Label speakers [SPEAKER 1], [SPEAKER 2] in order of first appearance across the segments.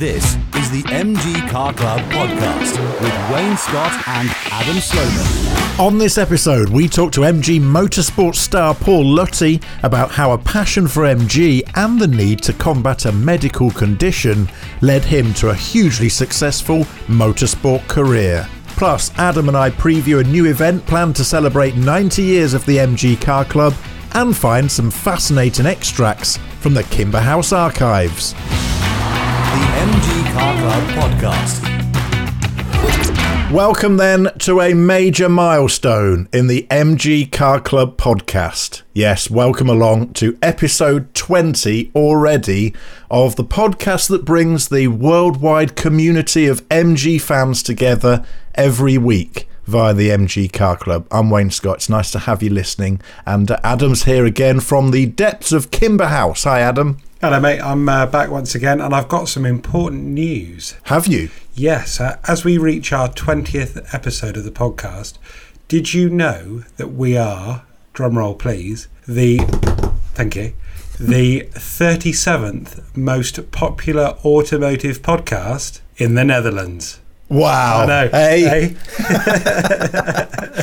[SPEAKER 1] This is the MG Car Club podcast with Wayne Scott and Adam Sloman.
[SPEAKER 2] On this episode, we talk to MG Motorsport star Paul Lutty about how a passion for MG and the need to combat a medical condition led him to a hugely successful motorsport career. Plus, Adam and I preview a new event planned to celebrate 90 years of the MG Car Club and find some fascinating extracts from the Kimber House archives.
[SPEAKER 1] MG Car Club podcast.
[SPEAKER 2] Welcome then to a major milestone in the MG Car Club podcast. Yes, welcome along to episode 20 already of the podcast that brings the worldwide community of MG fans together every week via the MG Car Club. I'm Wayne Scott. It's nice to have you listening. And uh, Adam's here again from the depths of Kimber House. Hi, Adam.
[SPEAKER 3] Hello, mate. I'm uh, back once again, and I've got some important news.
[SPEAKER 2] Have you?
[SPEAKER 3] Yes, uh, as we reach our 20th episode of the podcast, did you know that we are, drumroll please, the, thank you, the 37th most popular automotive podcast in the Netherlands?
[SPEAKER 2] Wow.
[SPEAKER 3] I know.
[SPEAKER 2] Hey.
[SPEAKER 3] Hey?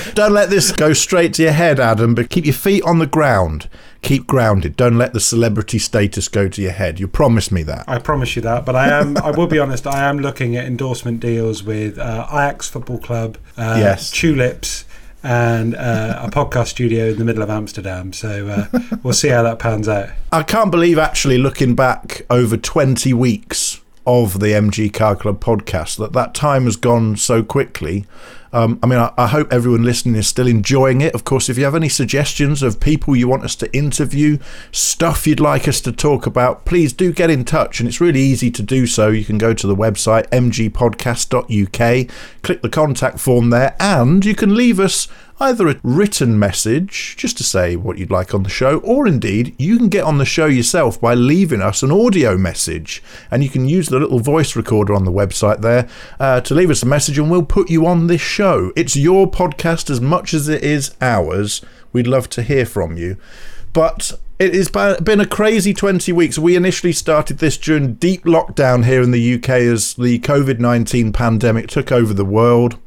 [SPEAKER 2] Don't let this go straight to your head, Adam, but keep your feet on the ground. Keep grounded. Don't let the celebrity status go to your head. You promised me that.
[SPEAKER 3] I promise you that, but I am. I will be honest. I am looking at endorsement deals with uh, Ajax Football Club, uh,
[SPEAKER 2] Yes.
[SPEAKER 3] Tulips, and uh, a podcast studio in the middle of Amsterdam. So uh, we'll see how that pans out.
[SPEAKER 2] I can't believe, actually, looking back over 20 weeks of the MG Car Club podcast, that that time has gone so quickly. Um, I mean, I, I hope everyone listening is still enjoying it. Of course, if you have any suggestions of people you want us to interview, stuff you'd like us to talk about, please do get in touch. And it's really easy to do so. You can go to the website mgpodcast.uk, click the contact form there, and you can leave us either a written message just to say what you'd like on the show, or indeed you can get on the show yourself by leaving us an audio message. And you can use the little voice recorder on the website there uh, to leave us a message, and we'll put you on this show. It's your podcast as much as it is ours. We'd love to hear from you. But it has been a crazy 20 weeks. We initially started this during deep lockdown here in the UK as the COVID 19 pandemic took over the world.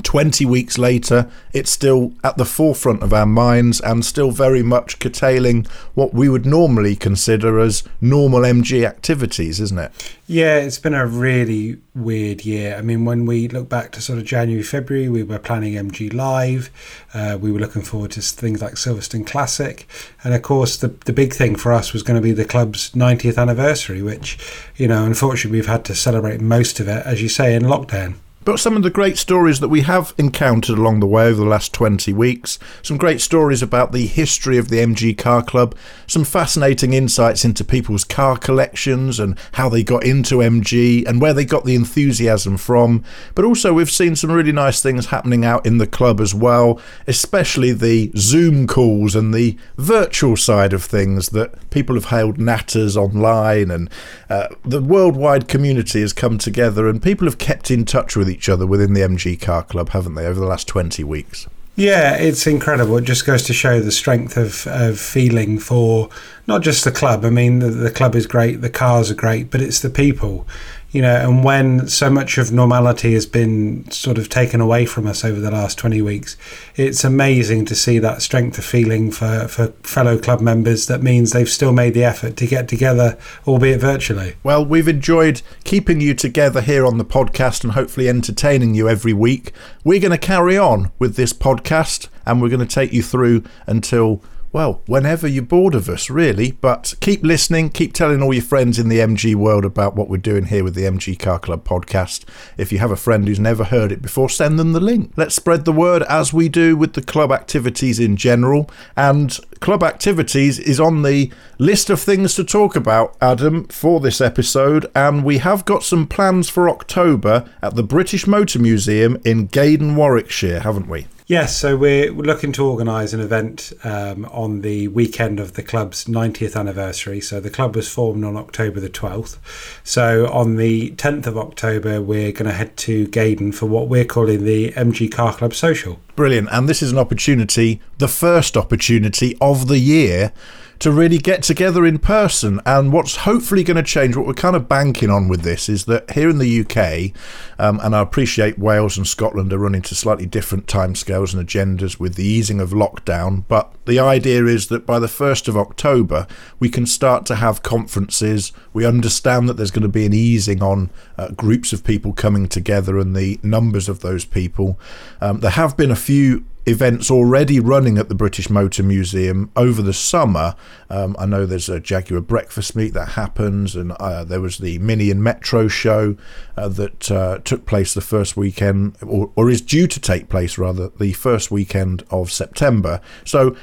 [SPEAKER 2] 20 weeks later, it's still at the forefront of our minds and still very much curtailing what we would normally consider as normal MG activities, isn't it?
[SPEAKER 3] Yeah, it's been a really weird year. I mean, when we look back to sort of January, February, we were planning MG Live. Uh, we were looking forward to things like Silverstone Classic. And of course, the, the big thing for us was going to be the club's 90th anniversary, which, you know, unfortunately, we've had to celebrate most of it, as you say, in lockdown.
[SPEAKER 2] But some of the great stories that we have encountered along the way over the last 20 weeks, some great stories about the history of the MG Car Club, some fascinating insights into people's car collections and how they got into MG and where they got the enthusiasm from. But also, we've seen some really nice things happening out in the club as well, especially the Zoom calls and the virtual side of things that people have held natters online and uh, the worldwide community has come together and people have kept in touch with each other within the MG Car Club, haven't they, over the last 20 weeks?
[SPEAKER 3] Yeah, it's incredible. It just goes to show the strength of, of feeling for not just the club. I mean, the, the club is great, the cars are great, but it's the people. You know, and when so much of normality has been sort of taken away from us over the last 20 weeks, it's amazing to see that strength of feeling for, for fellow club members. That means they've still made the effort to get together, albeit virtually.
[SPEAKER 2] Well, we've enjoyed keeping you together here on the podcast and hopefully entertaining you every week. We're going to carry on with this podcast and we're going to take you through until well, whenever you're bored of us, really. But keep listening, keep telling all your friends in the MG world about what we're doing here with the MG Car Club podcast. If you have a friend who's never heard it before, send them the link. Let's spread the word as we do with the club activities in general. And club activities is on the list of things to talk about, Adam, for this episode. And we have got some plans for October at the British Motor Museum in Gaydon, Warwickshire, haven't we?
[SPEAKER 3] Yes, so we're looking to organise an event um, on the weekend of the club's 90th anniversary. So the club was formed on October the 12th. So on the 10th of October, we're going to head to Gaydon for what we're calling the MG Car Club Social.
[SPEAKER 2] Brilliant. And this is an opportunity, the first opportunity of the year, to really get together in person. And what's hopefully going to change, what we're kind of banking on with this, is that here in the UK, um, and I appreciate Wales and Scotland are running to slightly different timescales and agendas with the easing of lockdown, but the idea is that by the 1st of October, we can start to have conferences. We understand that there's going to be an easing on uh, groups of people coming together and the numbers of those people. Um, there have been a few events already running at the British Motor Museum over the summer. Um, I know there's a Jaguar breakfast meet that happens, and uh, there was the Mini and Metro show uh, that uh, took place the first weekend, or, or is due to take place rather, the first weekend of September. So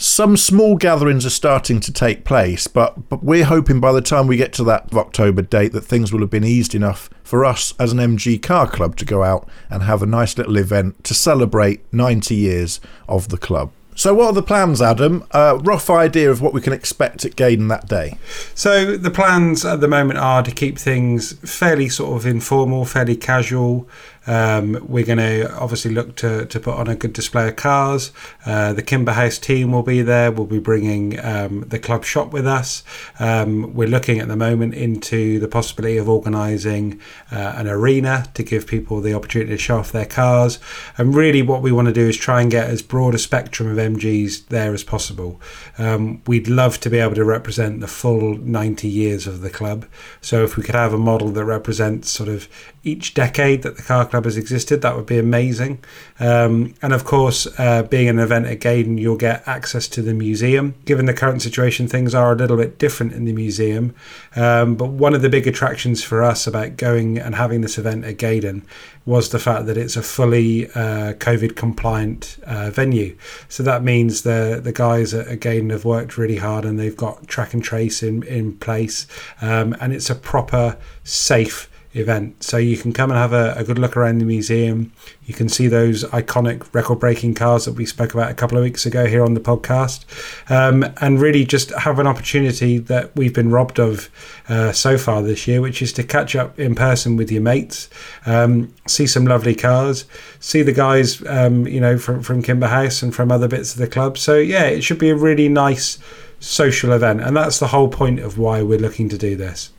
[SPEAKER 2] some small gatherings are starting to take place, but, but we're hoping by the time we get to that October date that things will have been eased enough for us as an MG car club to go out and have a nice little event to celebrate 90 years of the club. So, what are the plans, Adam? Uh, rough idea of what we can expect at Gaydon that day.
[SPEAKER 3] So, the plans at the moment are to keep things fairly sort of informal, fairly casual. Um, we're going to obviously look to, to put on a good display of cars. Uh, the Kimber House team will be there. We'll be bringing um, the club shop with us. Um, we're looking at the moment into the possibility of organising uh, an arena to give people the opportunity to show off their cars. And really, what we want to do is try and get as broad a spectrum of MGs there as possible. Um, we'd love to be able to represent the full 90 years of the club. So if we could have a model that represents sort of each decade that the car club has existed. That would be amazing. Um, and of course, uh, being an event at Gaydon, you'll get access to the museum. Given the current situation, things are a little bit different in the museum. Um, but one of the big attractions for us about going and having this event at Gaydon was the fact that it's a fully uh, COVID compliant uh, venue. So that means the the guys at Gaydon have worked really hard and they've got track and trace in in place, um, and it's a proper safe event. So you can come and have a, a, good look around the museum. You can see those iconic record breaking cars that we spoke about a couple of weeks ago here on the podcast. Um, and really just have an opportunity that we've been robbed of uh, so far this year, which is to catch up in person with your mates, um, see some lovely cars, see the guys, um, you know, from, from Kimber House and from other bits of the club. So yeah, it should be a really nice social event. And that's the whole point of why we're looking to do this.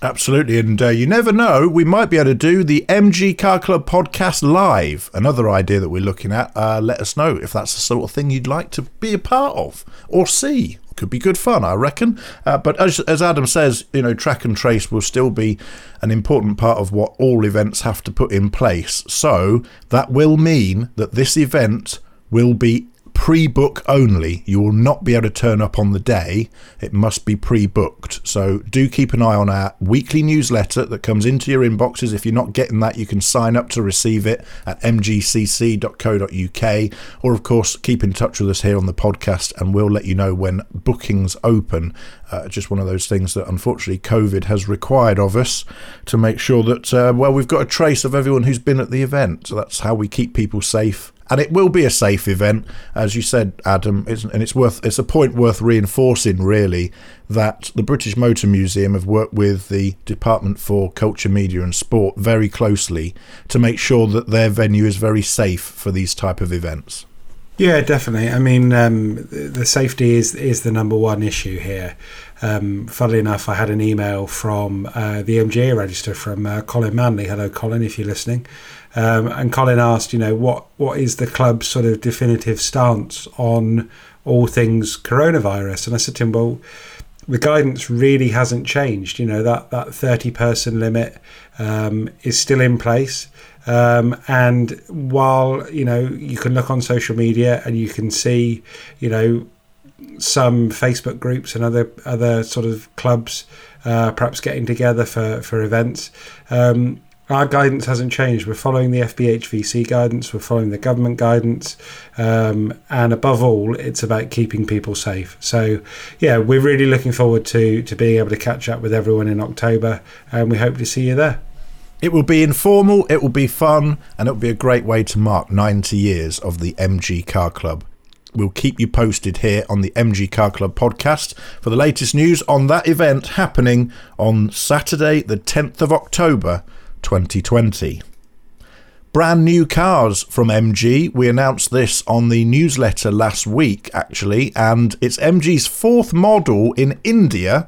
[SPEAKER 2] Absolutely, and uh, you never know, we might be able to do the MG Car Club podcast live. Another idea that we're looking at. Uh, let us know if that's the sort of thing you'd like to be a part of or see. Could be good fun, I reckon. Uh, but as, as Adam says, you know, track and trace will still be an important part of what all events have to put in place. So that will mean that this event will be pre book only. You will not be able to turn up on the day. It must be pre booked. So do keep an eye on our weekly newsletter that comes into your inboxes. If you're not getting that, you can sign up to receive it at mgcc.co.uk. Or, of course, keep in touch with us here on the podcast and we'll let you know when bookings open. Uh, just one of those things that unfortunately COVID has required of us to make sure that, uh, well, we've got a trace of everyone who's been at the event. So that's how we keep people safe and it will be a safe event, as you said, Adam. And it's worth it's a point worth reinforcing, really, that the British Motor Museum have worked with the Department for Culture, Media and Sport very closely to make sure that their venue is very safe for these type of events.
[SPEAKER 3] Yeah, definitely. I mean, um, the safety is is the number one issue here. Um, funnily enough, I had an email from uh, the MGA register from uh, Colin Manley. Hello, Colin, if you're listening. Um, and Colin asked, you know, what what is the club's sort of definitive stance on all things coronavirus? And I said to him, well, the guidance really hasn't changed. You know that that thirty person limit um, is still in place. Um, and while you know you can look on social media and you can see, you know, some Facebook groups and other other sort of clubs uh, perhaps getting together for for events. Um, our guidance hasn't changed. We're following the FBHVC guidance, we're following the government guidance, um, and above all, it's about keeping people safe. So, yeah, we're really looking forward to to being able to catch up with everyone in October, and we hope to see you there.
[SPEAKER 2] It will be informal, it will be fun, and it will be a great way to mark 90 years of the MG Car Club. We'll keep you posted here on the MG Car Club podcast for the latest news on that event happening on Saturday, the 10th of October 2020. brand new cars from MG. We announced this on the newsletter last week, actually, and it's MG's fourth model in India.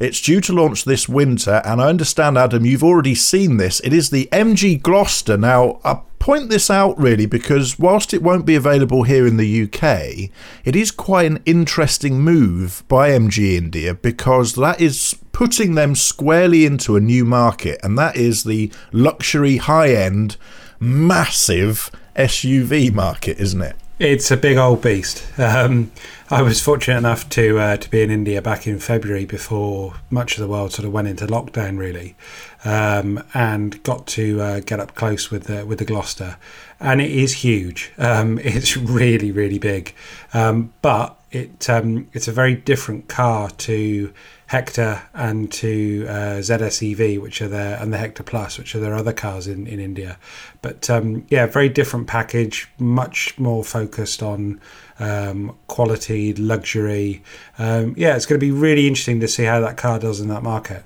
[SPEAKER 2] It's due to launch this winter, and I understand, Adam, you've already seen this. It is the MG Gloster. Now, I point this out really because whilst it won't be available here in the UK, it is quite an interesting move by MG India because that is putting them squarely into a new market, and that is the luxury, high end, massive SUV market, isn't it?
[SPEAKER 3] It's a big old beast. Um, I was fortunate enough to uh, to be in India back in February before much of the world sort of went into lockdown, really, um, and got to uh, get up close with the with the Gloster, and it is huge. Um, it's really really big, um, but it um, it's a very different car to Hector and to uh, ZSEV, which are there, and the Hector Plus, which are their other cars in, in India. But um, yeah, very different package, much more focused on um, quality, luxury. Um, yeah, it's going to be really interesting to see how that car does in that market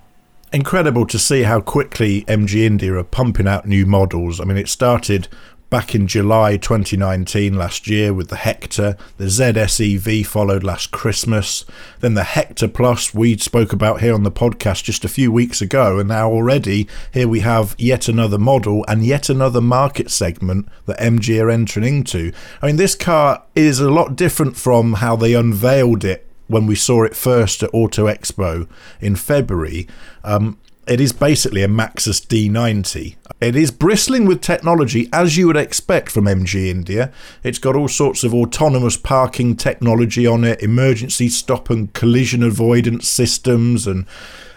[SPEAKER 2] incredible to see how quickly MG India are pumping out new models. I mean, it started back in July 2019 last year with the Hector. The ZSEV followed last Christmas. Then the Hector Plus we spoke about here on the podcast just a few weeks ago. And now already here we have yet another model and yet another market segment that MG are entering into. I mean, this car is a lot different from how they unveiled it when we saw it first at Auto Expo in February. Um, it is basically a Maxus D90. It is bristling with technology as you would expect from MG India. It's got all sorts of autonomous parking technology on it, emergency stop and collision avoidance systems, and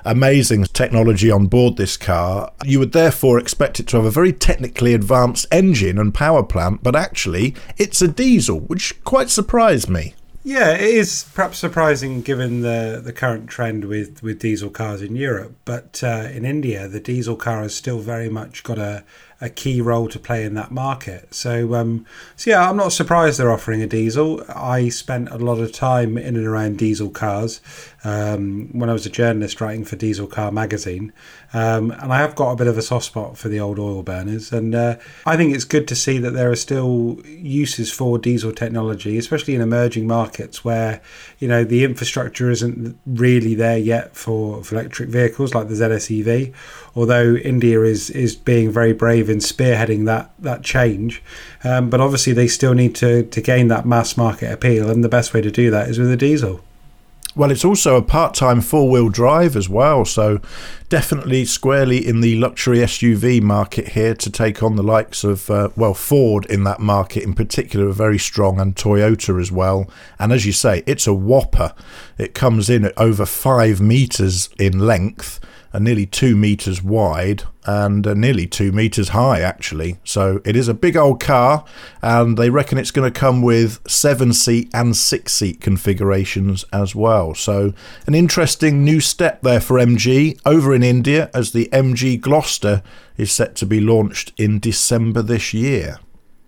[SPEAKER 2] amazing technology on board this car. You would therefore expect it to have a very technically advanced engine and power plant, but actually, it's a diesel, which quite surprised me.
[SPEAKER 3] Yeah, it is perhaps surprising given the, the current trend with, with diesel cars in Europe. But uh, in India, the diesel car has still very much got a, a key role to play in that market. So, um, so yeah, I'm not surprised they're offering a diesel. I spent a lot of time in and around diesel cars um, when I was a journalist writing for Diesel Car Magazine, um, and I have got a bit of a soft spot for the old oil burners. And uh, I think it's good to see that there are still uses for diesel technology, especially in emerging markets where you know the infrastructure isn't really there yet for, for electric vehicles like the ZSEV although India is is being very brave in spearheading that that change. Um, but obviously, they still need to to gain that mass market appeal, and the best way to do that is with a diesel.
[SPEAKER 2] Well, it's also a part time four wheel drive as well, so definitely squarely in the luxury SUV market here to take on the likes of, uh, well, Ford in that market in particular are very strong, and Toyota as well. And as you say, it's a whopper. It comes in at over five metres in length are nearly two meters wide and nearly two meters high, actually. So it is a big old car, and they reckon it's going to come with seven seat and six seat configurations as well. So, an interesting new step there for MG over in India as the MG Gloster is set to be launched in December this year.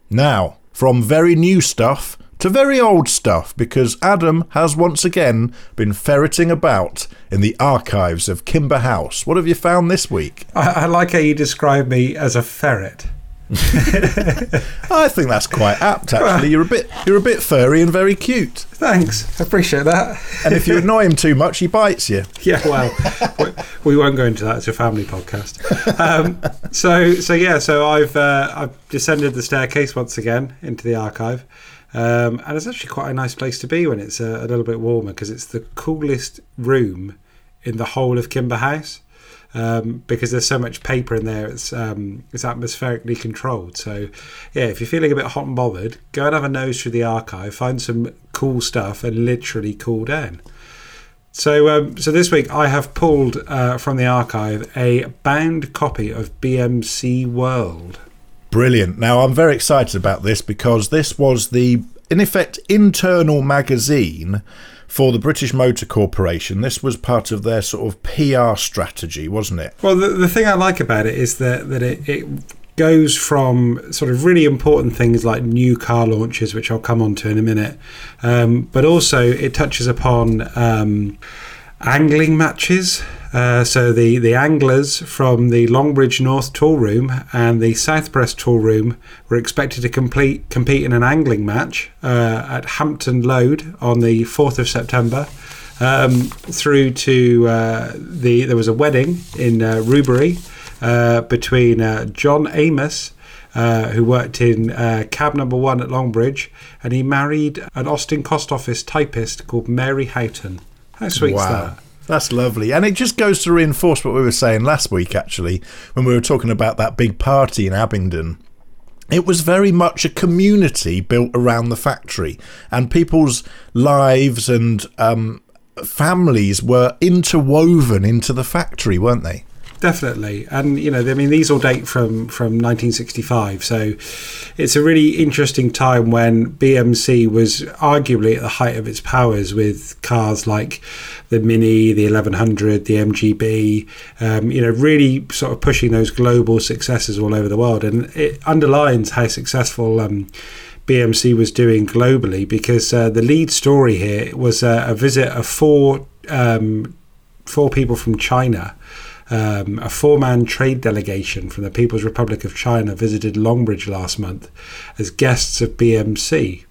[SPEAKER 2] Now, from very new stuff to very old stuff because Adam has once again been ferreting about in the archives of Kimber House. What have you found this week?
[SPEAKER 3] I, I like how you describe me as a ferret.
[SPEAKER 2] I think that's quite apt. Actually, you're a bit you're a bit furry and very cute.
[SPEAKER 3] Thanks, I appreciate that.
[SPEAKER 2] and if you annoy him too much, he bites you.
[SPEAKER 3] Yeah, well, we won't go into that. It's a family podcast. Um, so, so yeah, so I've uh, I've descended the staircase once again into the archive. Um, and it's actually quite a nice place to be when it's a, a little bit warmer because it's the coolest room in the whole of Kimber House. Um, because there's so much paper in there, it's um, it's atmospherically controlled. So, yeah, if you're feeling a bit hot and bothered, go and have a nose through the archive, find some cool stuff, and literally cool down. So, um, so this week I have pulled uh, from the archive a bound copy of BMC World.
[SPEAKER 2] Brilliant. Now, I'm very excited about this because this was the, in effect, internal magazine for the British Motor Corporation. This was part of their sort of PR strategy, wasn't it?
[SPEAKER 3] Well, the, the thing I like about it is that, that it, it goes from sort of really important things like new car launches, which I'll come on to in a minute, um, but also it touches upon. Um, angling matches Uh, so the, the anglers from the Longbridge North Tool Room and the South Press Tool Room were expected to complete, compete in an angling match uh, at Hampton Loade on the 4th of September. Um, through to uh, the there was a wedding in uh, Rubery uh, between uh, John Amos uh, who worked in uh, cab number one at Longbridge, and he married an Austin Cost Office typist called Mary Houghton. How sweet
[SPEAKER 2] wow.
[SPEAKER 3] is that?
[SPEAKER 2] That's lovely. And it just goes to reinforce what we were saying last week, actually, when we were talking about that big party in Abingdon. It was very much a community built around the factory, and people's lives and um, families were interwoven into the factory, weren't they?
[SPEAKER 3] Definitely. And you know, I mean, these all date from from 1965, so it's a really interesting time when BMC was arguably at the height of its powers with cars like the Mini, the 1100, the MGB. Um, you know, really sort of pushing those global successes all over the world, and it underlines how successful. Um, BMC was doing globally because uh, the lead story here was uh, a visit of four um, four people from China um, a four man trade delegation from the People's Republic of China visited Longbridge last month as guests of BMC.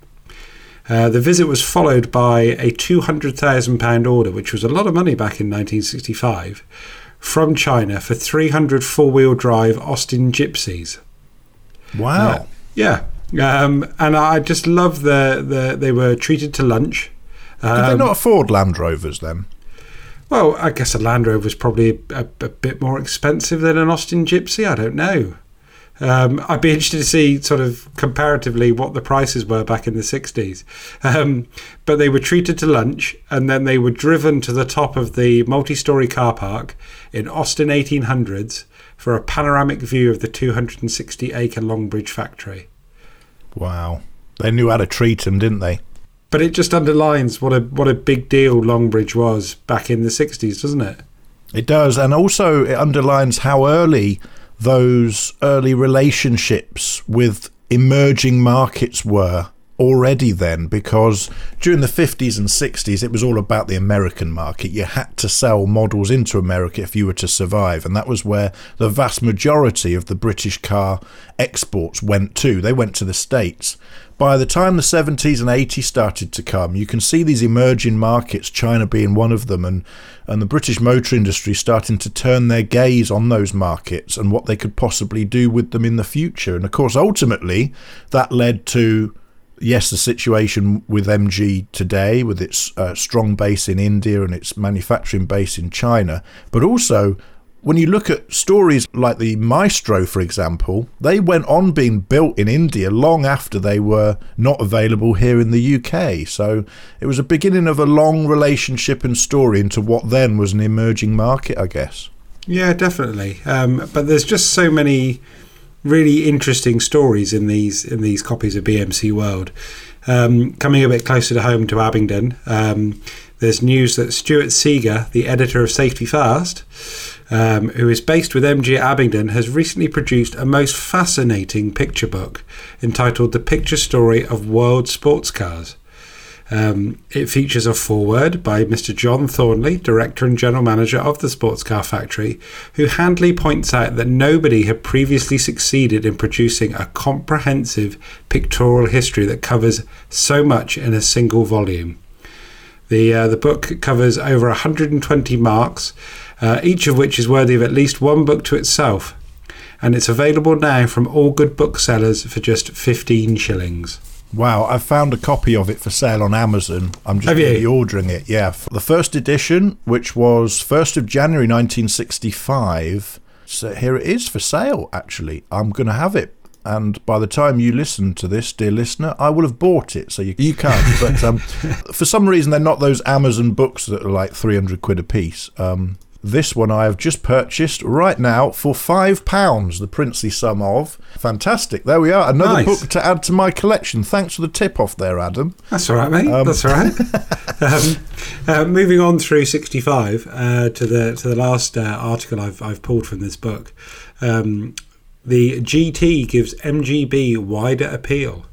[SPEAKER 3] Uh, the visit was followed by a £200,000 order, which was a lot of money back in 1965, from China for 300 four wheel drive Austin Gipsies.
[SPEAKER 2] Wow.
[SPEAKER 3] Uh, yeah. Um, and I just love the, the. They were treated to lunch.
[SPEAKER 2] Um, Did they not afford Land Rovers then?
[SPEAKER 3] Well, I guess a Land Rover is probably a, a, bit more expensive than an Austin Gipsy. I don't know. Um, I'd be interested to see sort of comparatively what the prices were back in the 60s. Um, but they were treated to lunch and then they were driven to the top of the multi story car park in Austin 1800s for a panoramic view of the 260 acre Longbridge factory.
[SPEAKER 2] Wow. They knew how to treat them, didn't they?
[SPEAKER 3] But it just underlines what a what a big deal Longbridge was back in the '60s, doesn't it?
[SPEAKER 2] It does, and also it underlines how early those early relationships with emerging markets were already then because during the 50s and 60s it was all about the American market. You had to sell models into America if you were to survive, and that was where the vast majority of the British car exports went to. They went to the States. By the time the 70s and 80s started to come, you can see these emerging markets, China being one of them, and, and the British motor industry starting to turn their gaze on those markets and what they could possibly do with them in the future. And of course, ultimately, that led to yes, the situation with MG today, with its uh, strong base in India and its manufacturing base in China, but also when you look at stories like the Maestro, for example, they went on being built in India long after they were not available here in the UK. So it was a beginning of a long relationship and story into what then was an emerging market, I guess.
[SPEAKER 3] Yeah, definitely. Um, but there's just so many really interesting stories in these in these copies of BMC World. Um, coming a bit closer to home to Abingdon, um, there's news that Stuart Seager, the editor of Safety Fast, um, who is based with MG at Abingdon, has recently produced a most fascinating picture book entitled The Picture Story of World Sports Cars. Um, it features a foreword by Mr. John Thornley, Director and General Manager of the Sports Car Factory, who handily points out that nobody had previously succeeded in producing a comprehensive pictorial history that covers so much in a single volume. The, uh, the book covers over 120 marques, uh, each of which is worthy of at least one book to itself, and it's available now from all good booksellers for just 15 shillings.
[SPEAKER 2] Wow, I've found a copy of it for sale on Amazon. I'm just really ordering it. Yeah, the first edition, which was 1st of January 1965. So here it is for sale, actually. I'm going to have it. And by the time you listen to this, dear listener, I will have bought it, so you, you can't. but um, for some reason, they're not those Amazon books that are like 300 quid a piece. Um, this one I have just purchased right now for five pounds, the princely sum of. Fantastic. There we are. Another nice. book to add to my collection. Thanks for the tip off there, Adam.
[SPEAKER 3] That's all right, mate. Um, That's all right. um, uh, moving on through 65 uh, to the to the last uh, article I've, I've pulled from this book. Um, the GT gives MGB wider appeal.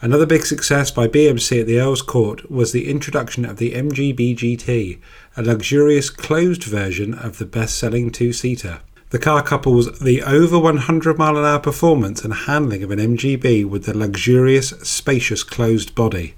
[SPEAKER 3] Another big success by BMC at the Earl's Court was the introduction of the MGB GT, a luxurious closed version of the best selling two seater. The car couples the over 100 mile an hour performance and handling of an MGB with the luxurious, spacious closed body.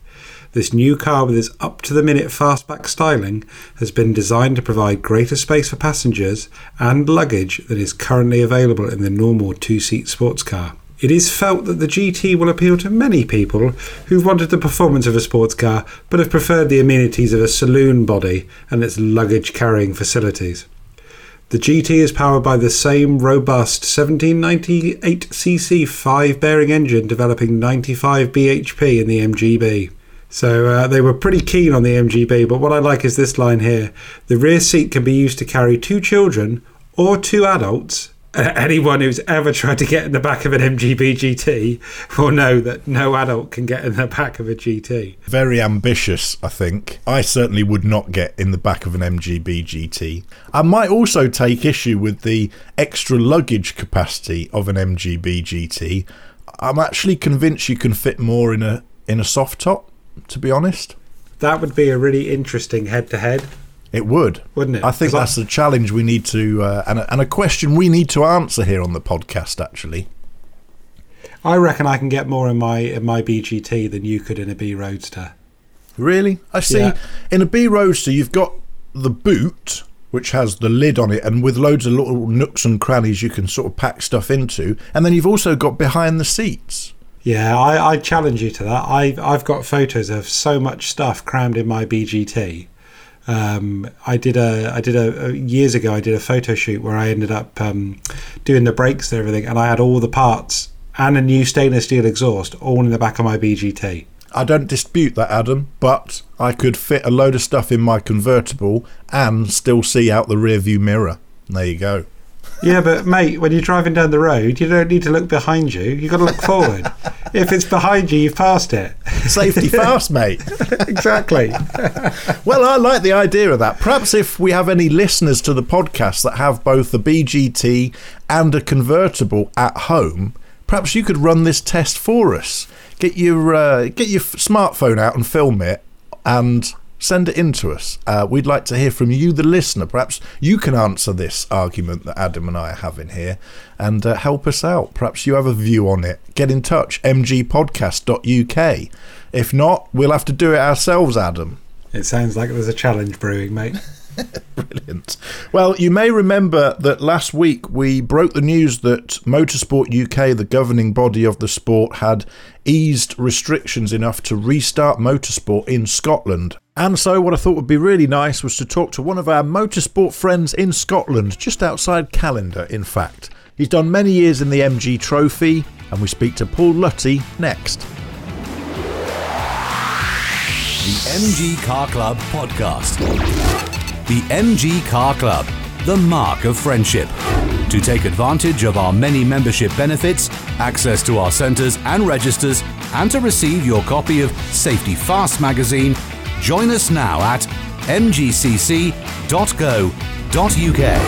[SPEAKER 3] This new car, with its up to the minute fastback styling, has been designed to provide greater space for passengers and luggage than is currently available in the normal two seat sports car. It is felt that the GT will appeal to many people who've wanted the performance of a sports car but have preferred the amenities of a saloon body and its luggage carrying facilities. The GT is powered by the same robust 1798cc 5 bearing engine developing 95 bhp in the MGB. So uh, they were pretty keen on the MGB, but what I like is this line here. The rear seat can be used to carry two children or two adults anyone who's ever tried to get in the back of an MGB GT will know that no adult can get in the back of a GT.
[SPEAKER 2] Very ambitious, I think. I certainly would not get in the back of an MGB GT. I might also take issue with the extra luggage capacity of an MGB GT. I'm actually convinced you can fit more in a in a soft top, to be honest.
[SPEAKER 3] That would be a really interesting head to head.
[SPEAKER 2] It would,
[SPEAKER 3] wouldn't it?
[SPEAKER 2] I think that's a challenge we need to, uh, and, a, and a question we need to answer here on the podcast. Actually,
[SPEAKER 3] I reckon I can get more in my in my BGT than you could in a B Roadster.
[SPEAKER 2] Really? I see. Yeah. In a B Roadster, you've got the boot, which has the lid on it, and with loads of little nooks and crannies you can sort of pack stuff into, and then you've also got behind the seats.
[SPEAKER 3] Yeah, I, I challenge you to that. I've I've got photos of so much stuff crammed in my BGT um, I did a I did a, years ago I did a photo shoot where I ended up um, doing the brakes and everything, and I had all the parts and a new stainless steel exhaust all in the back of my BGT.
[SPEAKER 2] I don't dispute that, Adam, but I could fit a load of stuff in my convertible and still see out the rearview mirror. There you go.
[SPEAKER 3] Yeah, but mate, when you're driving down the road, you don't need to look behind you. You've got to look forward. if it's behind you, you've passed it.
[SPEAKER 2] Safety fast, mate.
[SPEAKER 3] exactly.
[SPEAKER 2] well, I like the idea of that. Perhaps if we have any listeners to the podcast that have both the BGT and a convertible at home, perhaps you could run this test for us. Get your uh, get your smartphone out and film it, and send it in to us. Uh, we'd like to hear from you, the listener. Perhaps you can answer this argument that Adam and I are having here and uh, help us out. Perhaps you have a view on it. Get in touch, mgpodcast.uk. If not, we'll have to do it ourselves, Adam.
[SPEAKER 3] It sounds like there's a challenge brewing, mate.
[SPEAKER 2] Brilliant. Well, you may remember that last week we broke the news that Motorsport UK, the governing body of the sport, had eased restrictions enough to restart motorsport in Scotland. And so, what I thought would be really nice was to talk to one of our motorsport friends in Scotland, just outside Callander, in fact. He's done many years in the MG Trophy, and we speak to Paul Lutty next.
[SPEAKER 1] The MG Car Club Podcast. The MG Car Club, the mark of friendship. To take advantage of our many membership benefits, access to our centres and registers, and to receive your copy of Safety Fast magazine, join us now at mgcc.co.uk,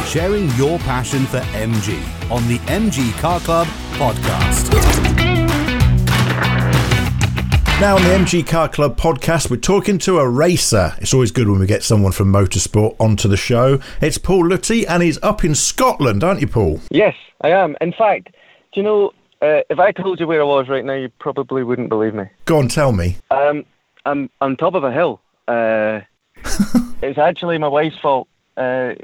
[SPEAKER 1] sharing your passion for MG on the MG Car Club podcast.
[SPEAKER 2] Now, on the MG Car Club podcast, we're talking to a racer. It's always good when we get someone from motorsport onto the show. It's Paul Lutty, and he's up in Scotland, aren't you, Paul?
[SPEAKER 4] Yes, I am. In fact, do you know, uh, if I told you where I was right now, you probably wouldn't believe me.
[SPEAKER 2] Go on, tell me.
[SPEAKER 4] Um, I'm on top of a hill. Uh, it's actually my wife's fault uh,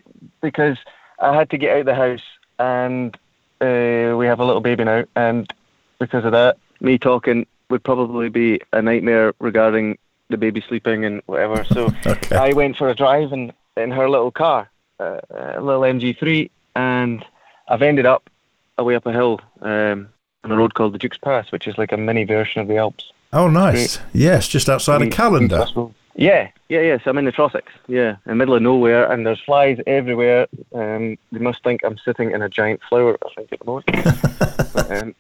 [SPEAKER 4] because I had to get out of the house, and uh, we have a little baby now, and because of that, me talking would probably be a nightmare regarding the baby sleeping and whatever. So okay. I went for a drive in, in her little car, uh, a little MG3, and I've ended up away up a hill um, on a road called the Duke's Pass, which is like a mini version of the Alps.
[SPEAKER 2] Oh, nice. Great. Yes, just outside of Callander.
[SPEAKER 4] Yeah, yeah, yes. I'm in the Trossachs. Yeah, in the middle of nowhere, and there's flies everywhere. Um, they must think I'm sitting in a giant flower. I think at the moment.
[SPEAKER 2] but, um,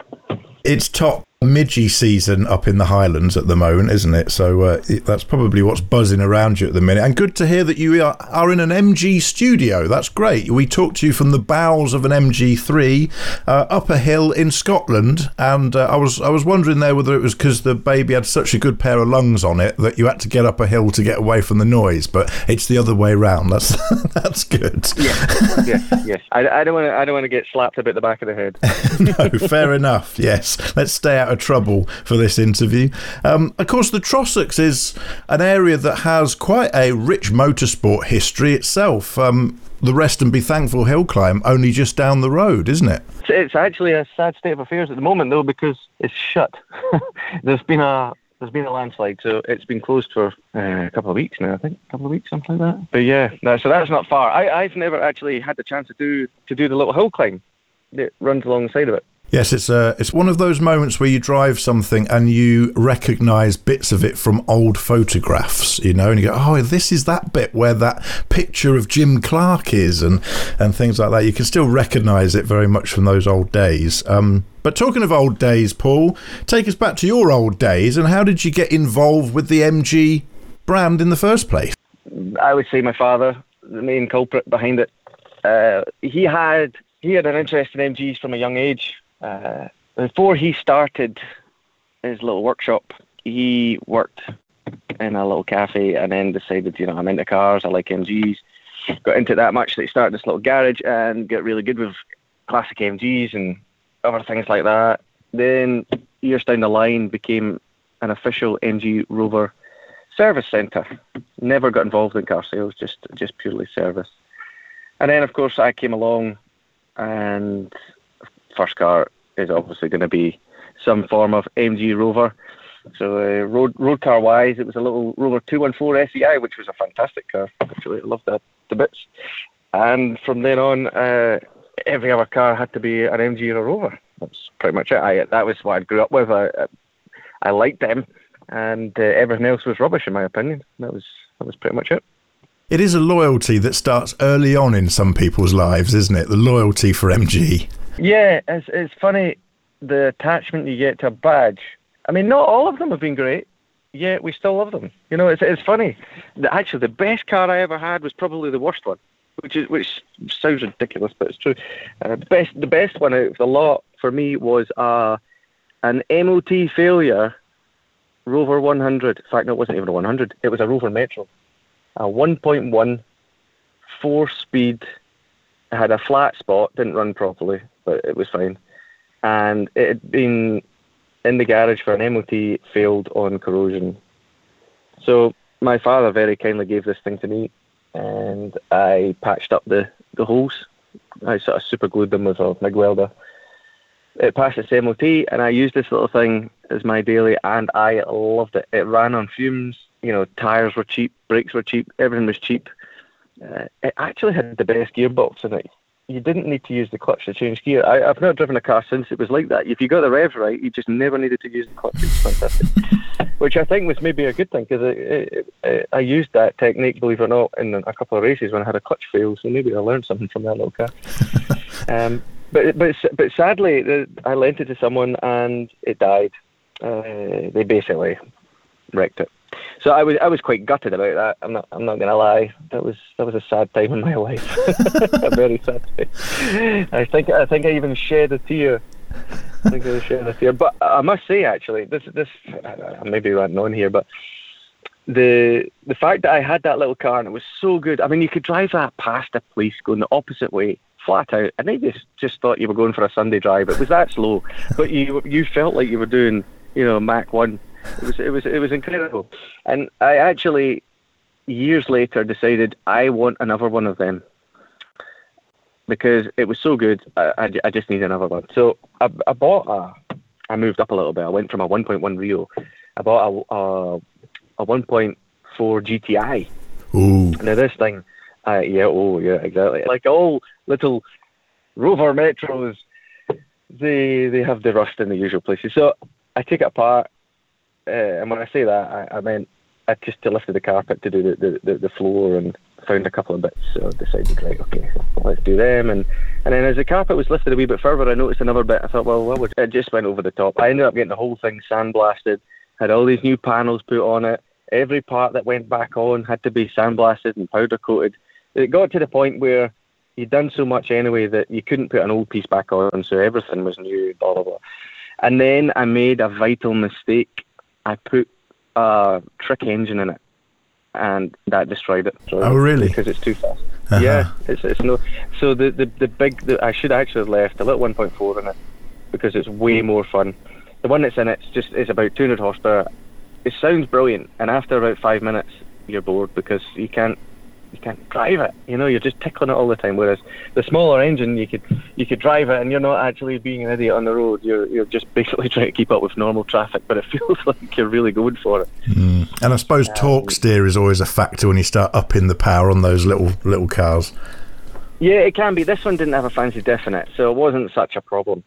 [SPEAKER 2] it's top midgy season up in the Highlands at the moment, isn't it? So uh, that's probably what's buzzing around you at the minute. And good to hear that you are, are in an MG studio. That's great. We talked to you from the bowels of an MG3 uh, up a hill in Scotland, and uh, I was I was wondering there whether it was because the baby had such a good pair of lungs on it that you had to get up a hill to get away from the noise. But it's the other way round. That's that's good.
[SPEAKER 4] Yes, yes, yes. I, I don't want to I don't want to get slapped about the back of the head.
[SPEAKER 2] no, fair enough. Yes, let's stay out out of trouble for this interview. Um, of course, the Trossachs is an area that has quite a rich motorsport history itself. Um, the Rest and Be Thankful Hill Climb only just down the road, isn't it?
[SPEAKER 4] It's actually a sad state of affairs at the moment, though, because it's shut. there's been a there's been a landslide, so it's been closed for uh, a couple of weeks now. I think a couple of weeks, something like that. But yeah, no, so that's not far. I, I've never actually had the chance to do to do the little hill climb that runs alongside of it.
[SPEAKER 2] Yes, it's a, uh, it's one of those moments where you drive something and you recognise bits of it from old photographs, you know, and you go, oh, this is that bit where that picture of Jim Clark is, and and things like that. You can still recognise it very much from those old days. Um, but talking of old days, Paul, take us back to your old days, and how did you get involved with the MG brand in the first place?
[SPEAKER 4] I would say my father, the main culprit behind it. Uh, he had he had an interest in MGs from a young age uh, before he started his little workshop, he worked in a little cafe and then decided, you know, I'm into cars, I like MGs. Got into that much that he started this little garage and got really good with classic MGs and other things like that. Then years down the line became an official MG Rover service centre. Never got involved in car sales, just just purely service. And then of course I came along and first car is obviously going to be some form of MG Rover. So uh, road road car wise, it was a little Rover 214 SEI, which was a fantastic car. Actually, I loved that to bits. And from then on, uh, every other car had to be an MG or a Rover. That's pretty much it. I that was what I grew up with. I I liked them, and uh, everything else was rubbish in my opinion. That was that was pretty much it.
[SPEAKER 2] It is a loyalty that starts early on in some people's lives, isn't it? The loyalty for MG.
[SPEAKER 4] Yeah, it's it's funny the attachment you get to a badge. I mean, not all of them have been great. Yet we still love them. You know, it's it's funny. Actually, the best car I ever had was probably the worst one, which is which sounds ridiculous, but it's true. Uh, best the best one out of the lot for me was uh, an MOT failure Rover 100. In fact, no, it wasn't even a 100. It was a Rover Metro, a 1.1 four speed. It had a flat spot, didn't run properly but it was fine. And it had been in the garage for an MOT, failed on corrosion. So my father very kindly gave this thing to me, and I patched up the, the holes. I sort of super glued them with a MIG welder. It passed its MOT, and I used this little thing as my daily, and I loved it. It ran on fumes. You know, tires were cheap, brakes were cheap, everything was cheap. Uh, it actually had the best gearbox in it you didn't need to use the clutch to change gear. I, have not driven a car since it was like that. If you got the revs right, you just never needed to use the clutch. It was fantastic. Which I think was maybe a good thing because I used that technique, believe it or not, in a couple of races when I had a clutch fail. So maybe I learned something from that little car. um, but but but sadly, I lent it to someone and it died. Uh, they basically wrecked it. So I was I was quite gutted about that. I'm not I'm not gonna lie. That was that was a sad time in my life. a very sad time. I think I think I even shed a tear. I think I shed a tear. But I must say actually, this this maybe I'm here, but the the fact that I had that little car and it was so good. I mean, you could drive that past a police going the opposite way, flat out, and they just just thought you were going for a Sunday drive. It was that slow, but you you felt like you were doing you know Mach one it was it was it was incredible, and I actually years later decided I want another one of them because it was so good. I, I, I just need another one. So I, I bought a. I moved up a little bit. I went from a 1.1 Rio. I bought a a, a 1.4 GTI.
[SPEAKER 2] Ooh.
[SPEAKER 4] Now this thing, uh, yeah, oh yeah, exactly. Like all little Rover Metros, they they have the rust in the usual places. So I take it apart uh, and when I say that, I, I meant I just lifted the carpet to do the, the, the, the floor and found a couple of bits, so I decided, right, okay, let's do them. And and then as the carpet was lifted a wee bit further, I noticed another bit. I thought, well, would it just went over the top. I ended up getting the whole thing sandblasted, had all these new panels put on it. Every part that went back on had to be sandblasted and powder coated. It got to the point where you'd done so much anyway that you couldn't put an old piece back on, so everything was new, blah blah blah. And then I made a vital mistake. I put a trick engine in it, and that destroyed it.
[SPEAKER 2] oh, really?
[SPEAKER 4] Because it's too fast. Uh-huh. Yeah, it's it's no. So the the the big the, I should actually have left a little 1.4 in it because it's way more fun. The one that's in it's just it's about 200 horsepower. It sounds brilliant, and after about five minutes, you're bored because you can't you can't drive it. You know, you're just tickling it all the time. Whereas the smaller engine, you could you could drive it, and you're not actually being an idiot on the road. You're you're just basically trying to keep up with normal traffic, but it feels like you're really going for it.
[SPEAKER 2] Mm. And I suppose um, torque steer is always a factor when you start upping the power on those little little cars.
[SPEAKER 4] Yeah, it can be. This one didn't have a fancy diff in it, so it wasn't such a problem.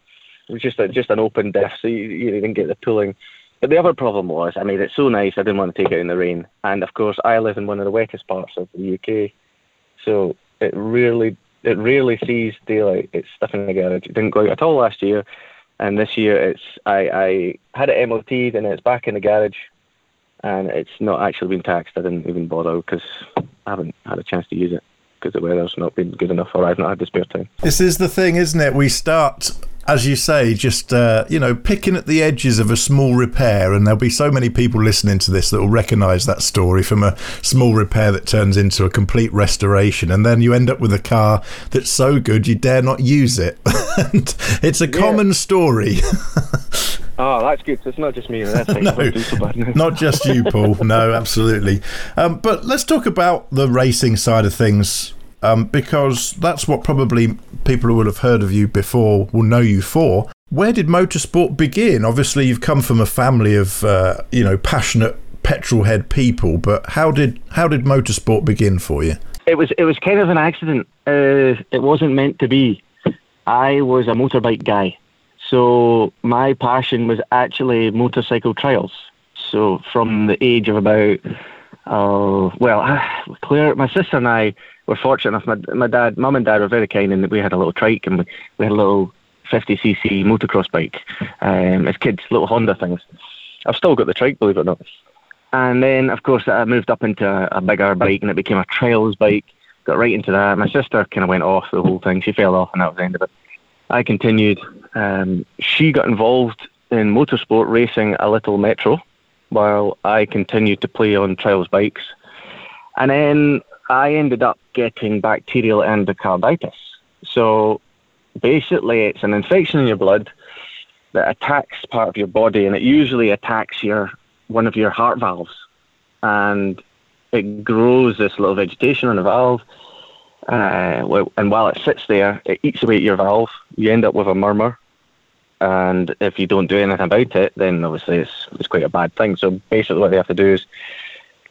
[SPEAKER 4] It was just a, just an open diff, so you, you didn't get the pulling. But the other problem was, I made it so nice, I didn't want to take it in the rain. And of course, I live in one of the wettest parts of the UK, so it rarely it rarely sees daylight. It's stuck in the garage. It didn't go out at all last year, and this year it's I, I had it MOT'd and it's back in the garage, and it's not actually been taxed. I didn't even bother because I haven't had a chance to use it because the weather's not been good enough, or I've not had the spare time.
[SPEAKER 2] This is the thing, isn't it? We start as you say, just uh, you know, picking at the edges of a small repair, and there'll be so many people listening to this that will recognise that story from a small repair that turns into a complete restoration, and then you end up with a car that's so good you dare not use it. and it's a yeah. common story.
[SPEAKER 4] Oh, that's good. It's not just me. That's
[SPEAKER 2] no, not just you, Paul. No, absolutely. Um, but let's talk about the racing side of things um, because that's what probably people who will have heard of you before will know you for. Where did motorsport begin? Obviously, you've come from a family of uh, you know passionate petrol head people, but how did how did motorsport begin for you?
[SPEAKER 4] It was it was kind of an accident. Uh, it wasn't meant to be. I was a motorbike guy, so my passion was actually motorcycle trials. So from the age of about, uh, well, Claire, my sister and I we're fortunate enough. My, my dad, mum and dad were very kind, and we had a little trike and we, we had a little 50cc motocross bike um, as kids, little Honda things. I've still got the trike, believe it or not. And then, of course, I moved up into a, bigger bike, and it became a trails bike. Got right into that. My sister kind of went off the whole thing. She fell off, and that was the end of it. I continued. Um, she got involved in motorsport racing a little metro, while I continued to play on trials bikes. And then I ended up getting bacterial endocarditis. So basically, it's an infection in your blood that attacks part of your body, and it usually attacks your one of your heart valves, and it grows this little vegetation on the valve. Uh, and while it sits there, it eats away at your valve. You end up with a murmur, and if you don't do anything about it, then obviously it's it's quite a bad thing. So basically, what they have to do is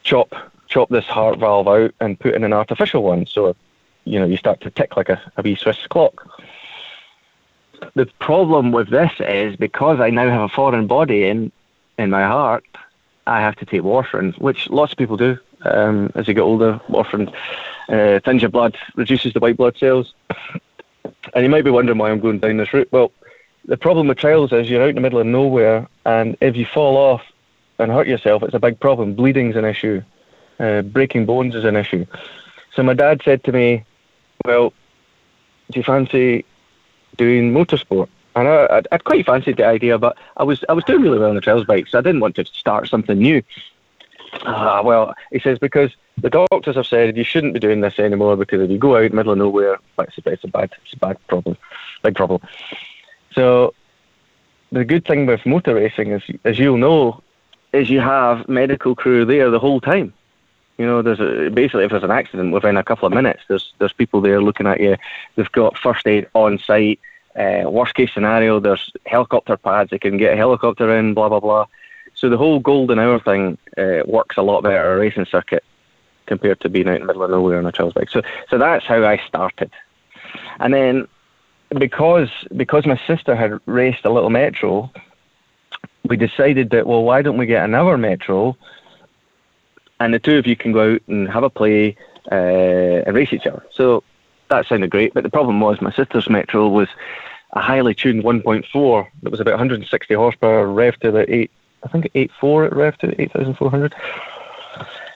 [SPEAKER 4] chop chop this heart valve out and put in an artificial one. So, you know, you start to tick like a, a wee Swiss clock. The problem with this is because I now have a foreign body in in my heart, I have to take warfarin, which lots of people do. Um, as you get older, warfarin uh, thins your blood, reduces the white blood cells. And you might be wondering why I'm going down this route. Well, the problem with trials is you're out in the middle of nowhere, and if you fall off and hurt yourself, it's a big problem. Bleeding's an issue. Uh, breaking bones is an issue. So my dad said to me, "Well, do you fancy doing motorsport?" And I, I'd, I'd quite fancied the idea, but I was I was doing really well on the trails bike, so I didn't want to start something new. Ah, well, he says because the doctors have said you shouldn't be doing this anymore because if you go out middle of nowhere, it's a, it's a bad it's a bad problem, big problem. So the good thing with motor racing is, as you'll know, is you have medical crew there the whole time. You know, there's a, basically if there's an accident within a couple of minutes, there's there's people there looking at you. They've got first aid on site. Uh, worst case scenario, there's helicopter pads. They can get a helicopter in. Blah blah blah. So the whole golden hour thing uh, works a lot better a racing circuit compared to being out in the middle of nowhere on a trails bike. So so that's how I started. And then because because my sister had raced a little metro, we decided that well, why don't we get another metro and the two of you can go out and have a play uh, and race each other. So that sounded great. But the problem was my sister's Metro was a highly tuned 1.4 that was about 160 horsepower, rev to the eight. I think 8.4 it rev to 8,400.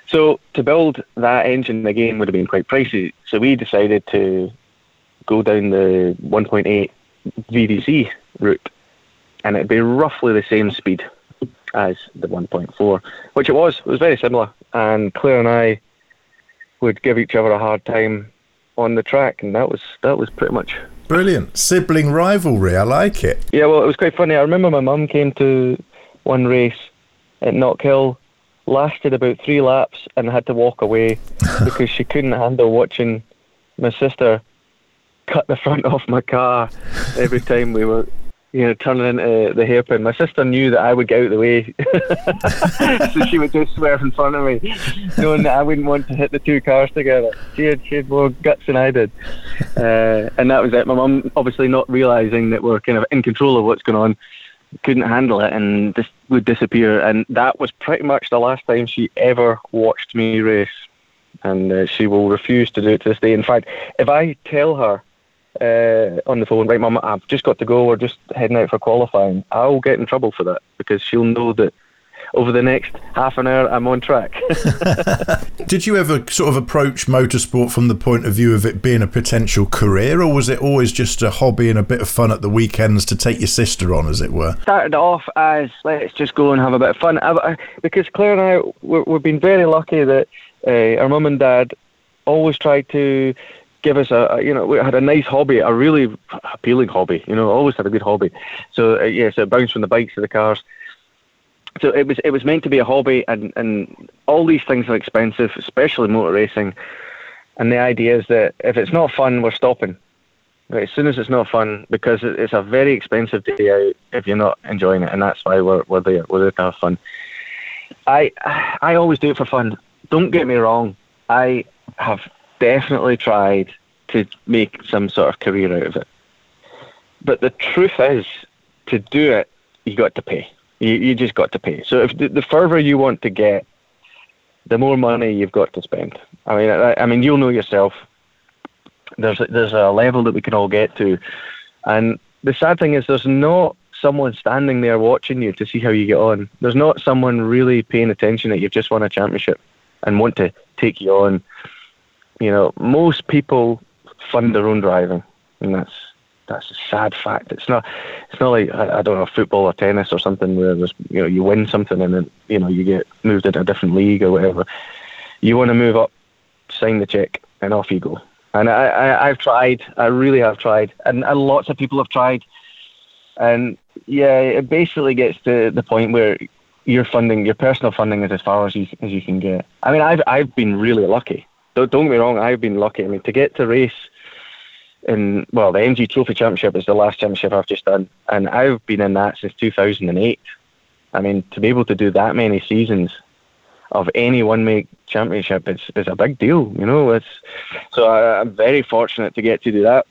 [SPEAKER 4] So to build that engine again would have been quite pricey. So we decided to go down the 1.8 VVC route, and it'd be roughly the same speed as the 1.4, which it was. It was very similar, and Claire and I would give each other a hard time on the track, and that was that was pretty much
[SPEAKER 2] brilliant sibling rivalry. I like it.
[SPEAKER 4] Yeah, well, it was quite funny. I remember my mum came to one race at Knockhill, lasted about three laps, and had to walk away because she couldn't handle watching my sister cut the front off my car every time we were you know, turning into the hairpin. My sister knew that I would get out of the way, so she would just swerve in front of me, knowing that I wouldn't want to hit the two cars together. She had, she had more guts than I did, uh, and that was it. My mum, obviously not realizing that we're kind of in control of what's going on, couldn't handle it and just would disappear. And that was pretty much the last time she ever watched me race, and uh, she will refuse to do it to this day. In fact, if I tell her uh, on the phone, right, Mum, I've just got to go. We're just heading out for qualifying. I'll get in trouble for that because she'll know that over the next half an hour I'm on track.
[SPEAKER 2] Did you ever sort of approach motorsport from the point of view of it being a potential career, or was it always just a hobby and a bit of fun at the weekends to take your sister on, as it were?
[SPEAKER 4] Started off as let's just go and have a bit of fun I, because Claire and I we have been very lucky that uh, our mum and dad always tried to give us a, you know we had a nice hobby, a really appealing hobby. You know, always had a good hobby. So uh, yeah, so it bounced from the bikes to the cars. So it was it was meant to be a hobby, and and all these things are expensive, especially motor racing. And the idea is that if it's not fun, we're stopping. Right, as soon as it's not fun, because it's a very expensive day out if you're not enjoying it, and that's why we're we're there. We're there to have fun. I I always do it for fun. Don't get me wrong. I have definitely tried to make some sort of career out of it. But the truth is, to do it, you got to pay. You, you just got to pay. So if the, the further you want to get, the more money you've got to spend. I mean, I, I mean, you'll know yourself. There's there's a level that we can all get to, and the sad thing is, there's not someone standing there watching you to see how you get on. There's not someone really paying attention that you've just won a championship and want to take you on you know, most people fund their own driving, and that's that's a sad fact. It's not it's not like I, I don't know football or tennis or something where there's you know you win something and then you know you get moved into a different league or whatever. You want to move up, sign the check, and off you go. And I, I I've tried. I really have tried, and, and lots of people have tried. And yeah, it basically gets to the point where your funding, your personal funding, is as far as you as you can get. I mean, I've I've been really lucky don't, don't get me wrong, I've been lucky. I mean, to get to race in, well, the MG Trophy Championship is the last championship I've just done, and I've been in that since 2008. I mean, to be able to do that many seasons of any one make championship is, is a big deal, you know. It's so I, I'm very fortunate to get to do that.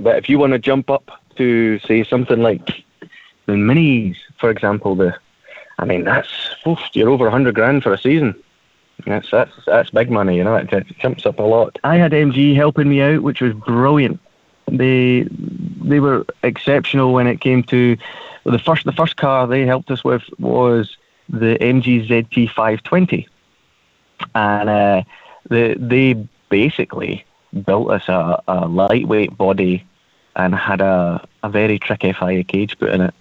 [SPEAKER 4] But if you want to jump up to say something like the minis, for example, the I mean that's oof, you're over hundred grand for a season. That's that's that's big money, you know. It, it jumps up a lot. I had MG helping me out, which was brilliant. They they were exceptional when it came to well, the first the first car they helped us with was the MG ZT 520, and uh, the, they basically built us a, a lightweight body and had a, a very tricky FIA cage put in it.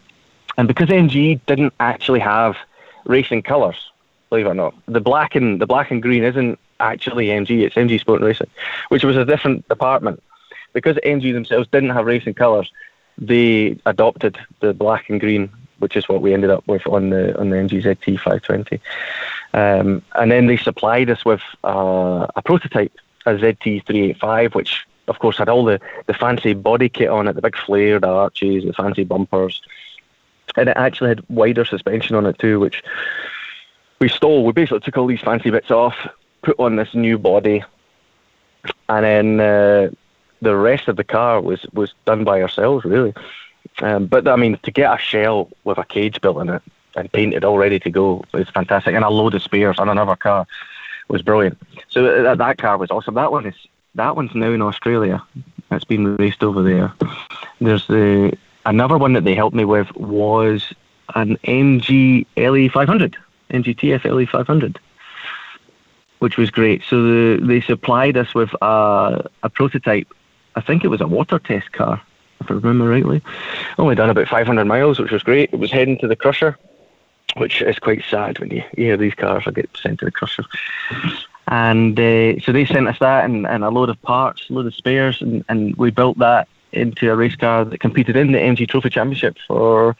[SPEAKER 4] And because MG didn't actually have racing colours, believe it or not. The black and the black and green isn't actually MG; it's MG Sport and Racing, which was a different department. Because MG themselves didn't have racing colours, they adopted the black and green, which is what we ended up with on the on the MG ZT 520. Um, and then they supplied us with uh, a prototype, a ZT 385, which of course had all the, the fancy body kit on it, the big flared arches, the fancy bumpers, and it actually had wider suspension on it too, which we stole. We basically took all these fancy bits off, put on this new body, and then uh, the rest of the car was was done by ourselves, really. Um, but I mean, to get a shell with a cage built in it and painted all ready to go is fantastic, and a load of spares on another car was brilliant. So uh, that, that car was awesome. That one is that one's now in Australia. It's been raced over there. There's the another one that they helped me with was an MG LE 500, MGTF LE 500, which was great. So the, they supplied us with a, a prototype. I think it was a water test car, if I remember rightly. Only done about 500 miles, which was great. It was heading to the crusher, which is quite sad when you, you hear these cars get sent to the crusher. And uh, so they sent us that and, and a load of parts, a load of spares, and, and we built that into a race car that competed in the MG Trophy Championship for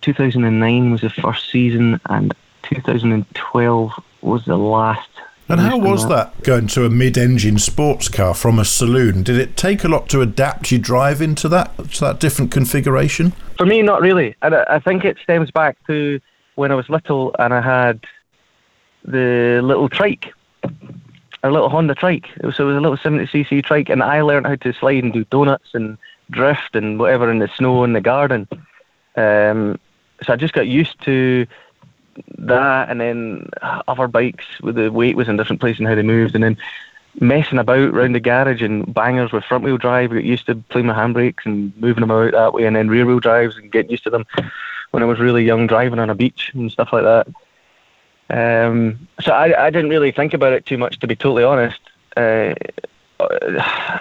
[SPEAKER 4] 2009 was the first season, and 2012 was the last.
[SPEAKER 2] And how was that going to a mid-engine sports car from a saloon? Did it take a lot to adapt your drive into that to that different configuration?
[SPEAKER 4] For me, not really. And I, I think it stems back to when I was little and I had the little trike a little Honda trike. It was, it was a little 70cc trike, and I learned how to slide and do donuts and drift and whatever in the snow in the garden. Um, so I just got used to that, and then other bikes with the weight was in different places and how they moved, and then messing about around the garage and bangers with front wheel drive. I got used to playing my handbrakes and moving them out that way, and then rear wheel drives and getting used to them when I was really young, driving on a beach and stuff like that. Um, so I, I didn't really think about it too much, to be totally honest. Uh,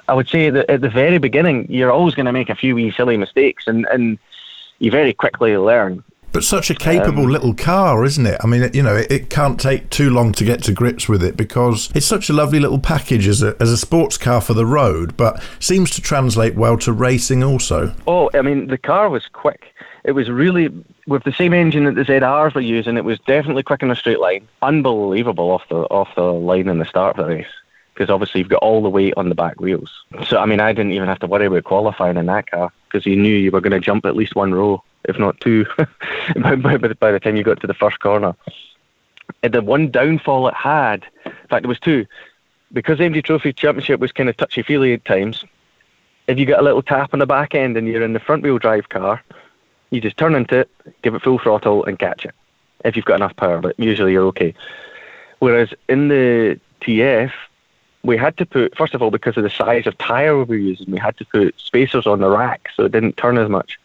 [SPEAKER 4] I would say that at the very beginning, you're always going to make a few wee silly mistakes, and, and you very quickly learn.
[SPEAKER 2] But such a capable um, little car, isn't it? I mean, you know, it, it, can't take too long to get to grips with it because it's such a lovely little package as a, as a sports car for the road, but seems to translate well to racing also.
[SPEAKER 4] Oh, I mean, the car was quick. It was really with the same engine that the ZRs were using. It was definitely quick in a straight line. Unbelievable off the off the line in the start of the race because obviously you've got all the weight on the back wheels. So I mean, I didn't even have to worry about qualifying in that car because you knew you were going to jump at least one row, if not two, by, by, by the time you got to the first corner. And the one downfall it had, in fact, there was two, because MG Trophy Championship was kind of touchy feely at times. If you get a little tap on the back end and you're in the front wheel drive car, you just turn into it, give it full throttle, and catch it if you've got enough power. But usually you're okay. Whereas in the TF, we had to put first of all because of the size of tire we were using, we had to put spacers on the rack so it didn't turn as much.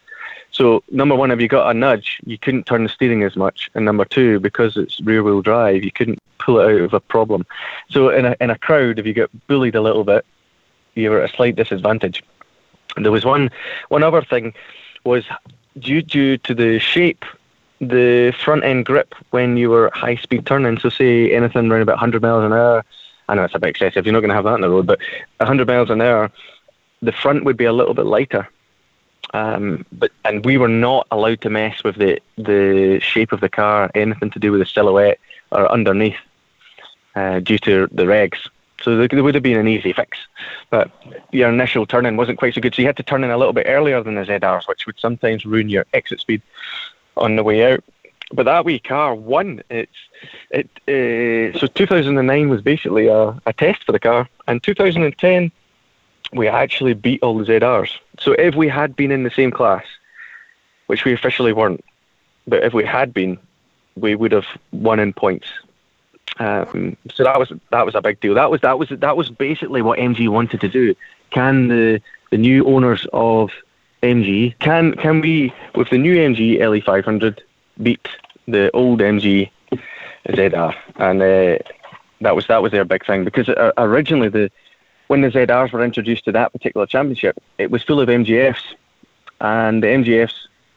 [SPEAKER 4] So number one, if you got a nudge, you couldn't turn the steering as much, and number two, because it's rear wheel drive, you couldn't pull it out of a problem. So in a in a crowd, if you get bullied a little bit, you were at a slight disadvantage. There was one one other thing was due due to the shape, the front end grip when you were high speed turning. So say anything around about 100 miles an hour. I know it's a bit excessive. You're not going to have that on the road, but 100 miles an hour, the front would be a little bit lighter. Um, but and we were not allowed to mess with the the shape of the car, anything to do with the silhouette or underneath, uh, due to the regs. So there, would have been an easy fix, but your initial turning wasn't quite so good. So you had to turn in a little bit earlier than the ZRs, which would sometimes ruin your exit speed on the way out. But that wee car won. It's it. Uh, so 2009 was basically a, a test for the car, and 2010 we actually beat all the ZRs. So if we had been in the same class, which we officially weren't, but if we had been, we would have won in points. Um, so that was that was a big deal. That was that was that was basically what MG wanted to do. Can the the new owners of MG can can we with the new MG LE500 beat the old MG ZR? And uh, that was that was their big thing because uh, originally the when the ZRs were introduced to that particular championship, it was full of MGFs, and the MGFs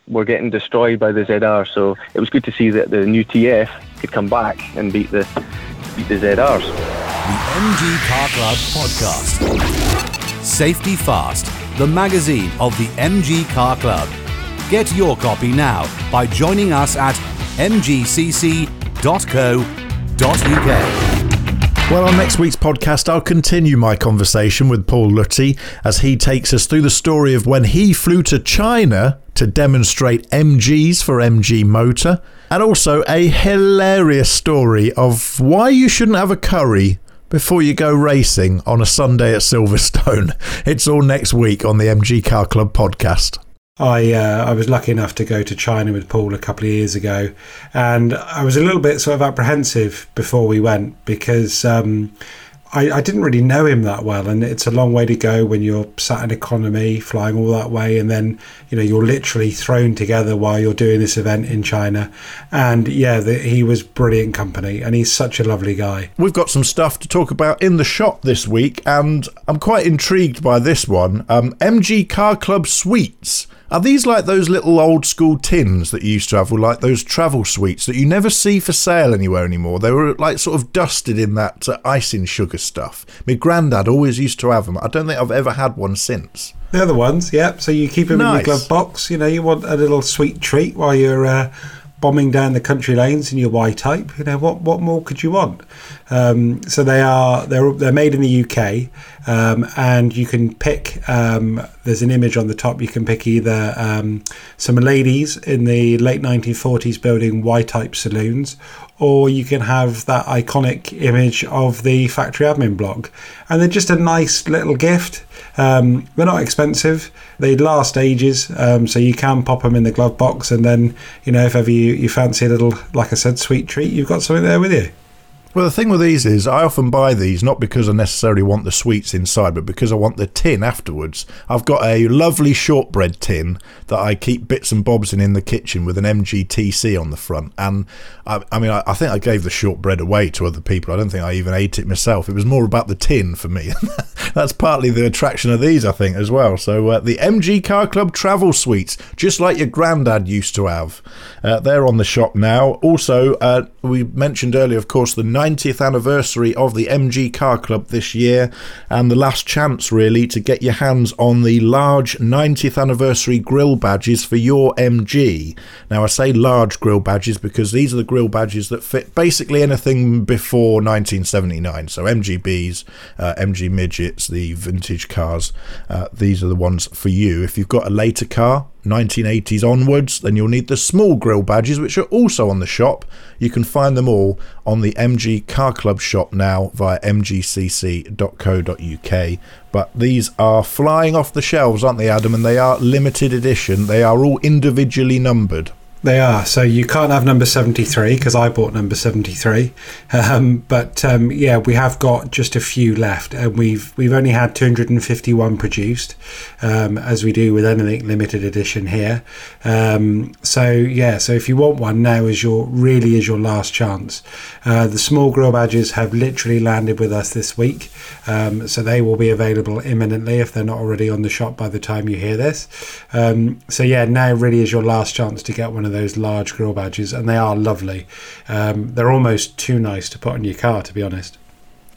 [SPEAKER 4] were getting destroyed by the ZR. So it was good to see that the new TF could come back and beat the beat the ZRs.
[SPEAKER 1] The MG Car Club podcast. Safety Fast, the magazine of the MG Car Club. Get your copy now by joining us at mgcc.co.uk.
[SPEAKER 2] Well, on next week's podcast, I'll continue my conversation with Paul Luti as he takes us through the story of when he flew to China to demonstrate MGs for MG Motor, and also a hilarious story of why you shouldn't have a curry before you go racing on a Sunday at Silverstone. It's all next week on the MG Car Club podcast.
[SPEAKER 3] I uh, I was lucky enough to go to China with Paul a couple of years ago, and I was a little bit sort of apprehensive before we went because um, I, I, didn't really know him that well, and it's a long way to go when you're sat in economy, flying all that way, and then you know you're literally thrown together while you're doing this event in China. And yeah, the, he was brilliant company, and he's such a lovely guy.
[SPEAKER 2] We've got some stuff to talk about in the shop this week, and I'm quite intrigued by this one. Um, MG Car Club Sweets are these like those little old school tins that you used to have, or like those travel sweets that you never see for sale anywhere anymore? They were like sort of dusted in that uh, icing sugar stuff. My granddad always used to have them. I don't think I've ever had one since.
[SPEAKER 3] They're the ones, yeah. So you keep them nice. in your glove box. You know, you want a little sweet treat while you're uh, bombing down the country lanes in your Y type. You know, what what more could you want? Um, so they are they're they're made in the UK, um, and you can pick. Um, there's an image on the top. You can pick either um, some ladies in the late 1940s building Y-type saloons, or you can have that iconic image of the factory admin block. And they're just a nice little gift. Um, they're not expensive. They last ages, um, so you can pop them in the glove box, and then you know if ever you, you fancy a little, like I said, sweet treat, you've got something there with you.
[SPEAKER 2] Well, the thing with these is, I often buy these not because I necessarily want the sweets inside, but because I want the tin afterwards. I've got a lovely shortbread tin that I keep bits and bobs in in the kitchen with an MGTC on the front. And I, I mean, I, I, think I gave the shortbread away to other people. I don't think I even ate it myself. It was more about the tin for me. That's partly the attraction of these, I think, as well. So uh, the MG Car Club travel sweets, just like your granddad used to have, uh, they're on the shop now. Also, uh, we mentioned earlier, of course, the 90th anniversary of the MG Car Club this year, and the last chance really to get your hands on the large 90th anniversary grille badges for your MG. Now, I say large grille badges because these are the grille badges that fit basically anything before 1979. So, MGBs, uh, MG midgets, the vintage cars, uh, these are the ones for you. If you've got a later car, 1980s onwards, then you'll need the small grille badges, which are also on the shop. You can find them all on the MG Car Club shop now via mgcc.co.uk. But these are flying off the shelves, aren't they, Adam? And they are limited edition. They are all individually numbered.
[SPEAKER 3] They are. So you can't have number 73 because I bought number 73. Um, but um, yeah, we have got just a few left and we've we've only had 251 produced um, as we do with anything limited edition here. Um, so yeah, so if you want one now is your really is your last chance. Uh, the small grille badges have literally landed with us this week. Um, so they will be available imminently if they're not already on the shop by the time you hear this. Um, so yeah, now really is your last chance to get one of those large grille badges, and they are lovely. Um, they're almost too nice to put on your car, to be honest.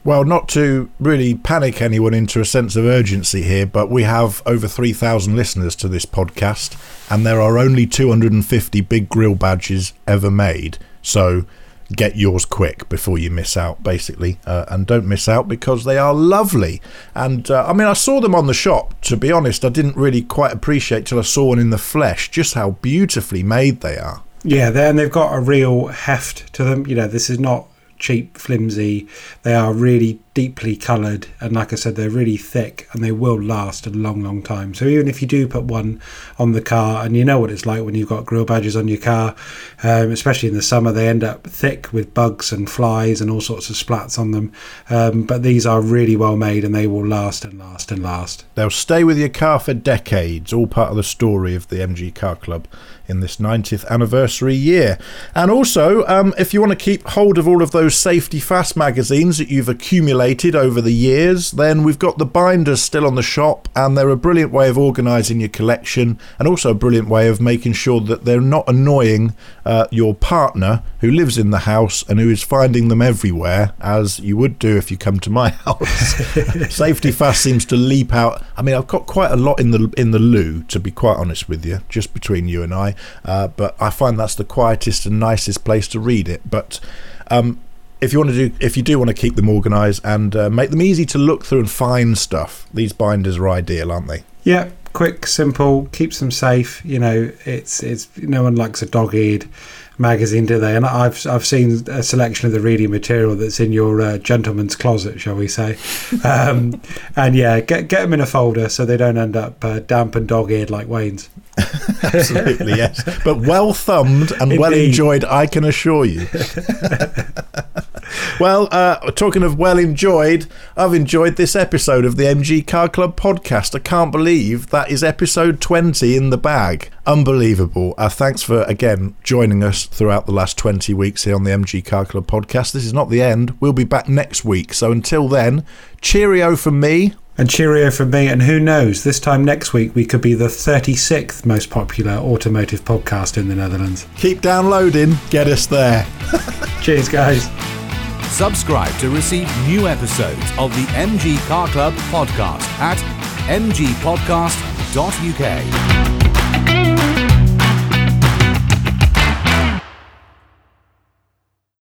[SPEAKER 2] Well, not to really panic anyone into a sense of urgency here, but we have over 3,000 listeners to this podcast, and there are only 250 big grill badges ever made. So get yours quick before you miss out, basically. Uh, and don't miss out because they are lovely. And uh, I mean, I saw them on the shop. To be honest, I didn't really quite appreciate till I saw one in the flesh just how beautifully made they are.
[SPEAKER 3] Yeah, and they've got a real heft to them. You know, this is not cheap, flimsy. They are really deeply coloured, and like I said, they're really thick and they will last a long, long time. So even if you do put one on the car, and you know what it's like when you've got grille badges on your car, um, especially in the summer, they end up thick with bugs and flies and all sorts of splats on them. Um, but these are really well made and they will last and last and last.
[SPEAKER 2] They'll stay with your car for decades, all part of the story of the MG Car Club in this 90th anniversary year. And also, um, if you want to keep hold of all of those Safety Fast magazines that you've accumulated over the years, then we've got the binders still on the shop, and they're a brilliant way of organising your collection and also a brilliant way of making sure that they're not annoying uh, your partner who lives in the house and who is finding them everywhere, as you would do if you come to my house. Safety Fast seems to leap out. I mean, I've got quite a lot in the in the loo, to be quite honest with you, just between you and I. Uh, but I find that's the quietest and nicest place to read it. But um, if you want to do, if you do want to keep them organised and uh, make them easy to look through and find stuff, these binders are ideal, aren't they?
[SPEAKER 3] Yeah, quick, simple, keeps them safe. You know, it's it's no one likes a dog-eared magazine, do they? And I've I've seen a selection of the reading material that's in your uh, gentleman's closet, shall we say? Um, and yeah, get get them in a folder so they don't end up uh, damp and dog-eared like Wayne's.
[SPEAKER 2] Absolutely, yes. But well thumbed and well enjoyed, I can assure you. well, uh, talking of well enjoyed, I've enjoyed this episode of the MG Car Club podcast. I can't believe that is episode 20 in the bag. Unbelievable. Uh, thanks for, again, joining us throughout the last 20 weeks here on the MG Car Club podcast. This is not the end. We'll be back next week. So until then, cheerio from me.
[SPEAKER 3] And cheerio from me. And who knows, this time next week we could be the 36th most popular automotive podcast in the Netherlands.
[SPEAKER 2] Keep downloading. Get us there.
[SPEAKER 3] Cheers, guys.
[SPEAKER 1] Subscribe to receive new episodes of the MG Car Club podcast at mgpodcast.uk.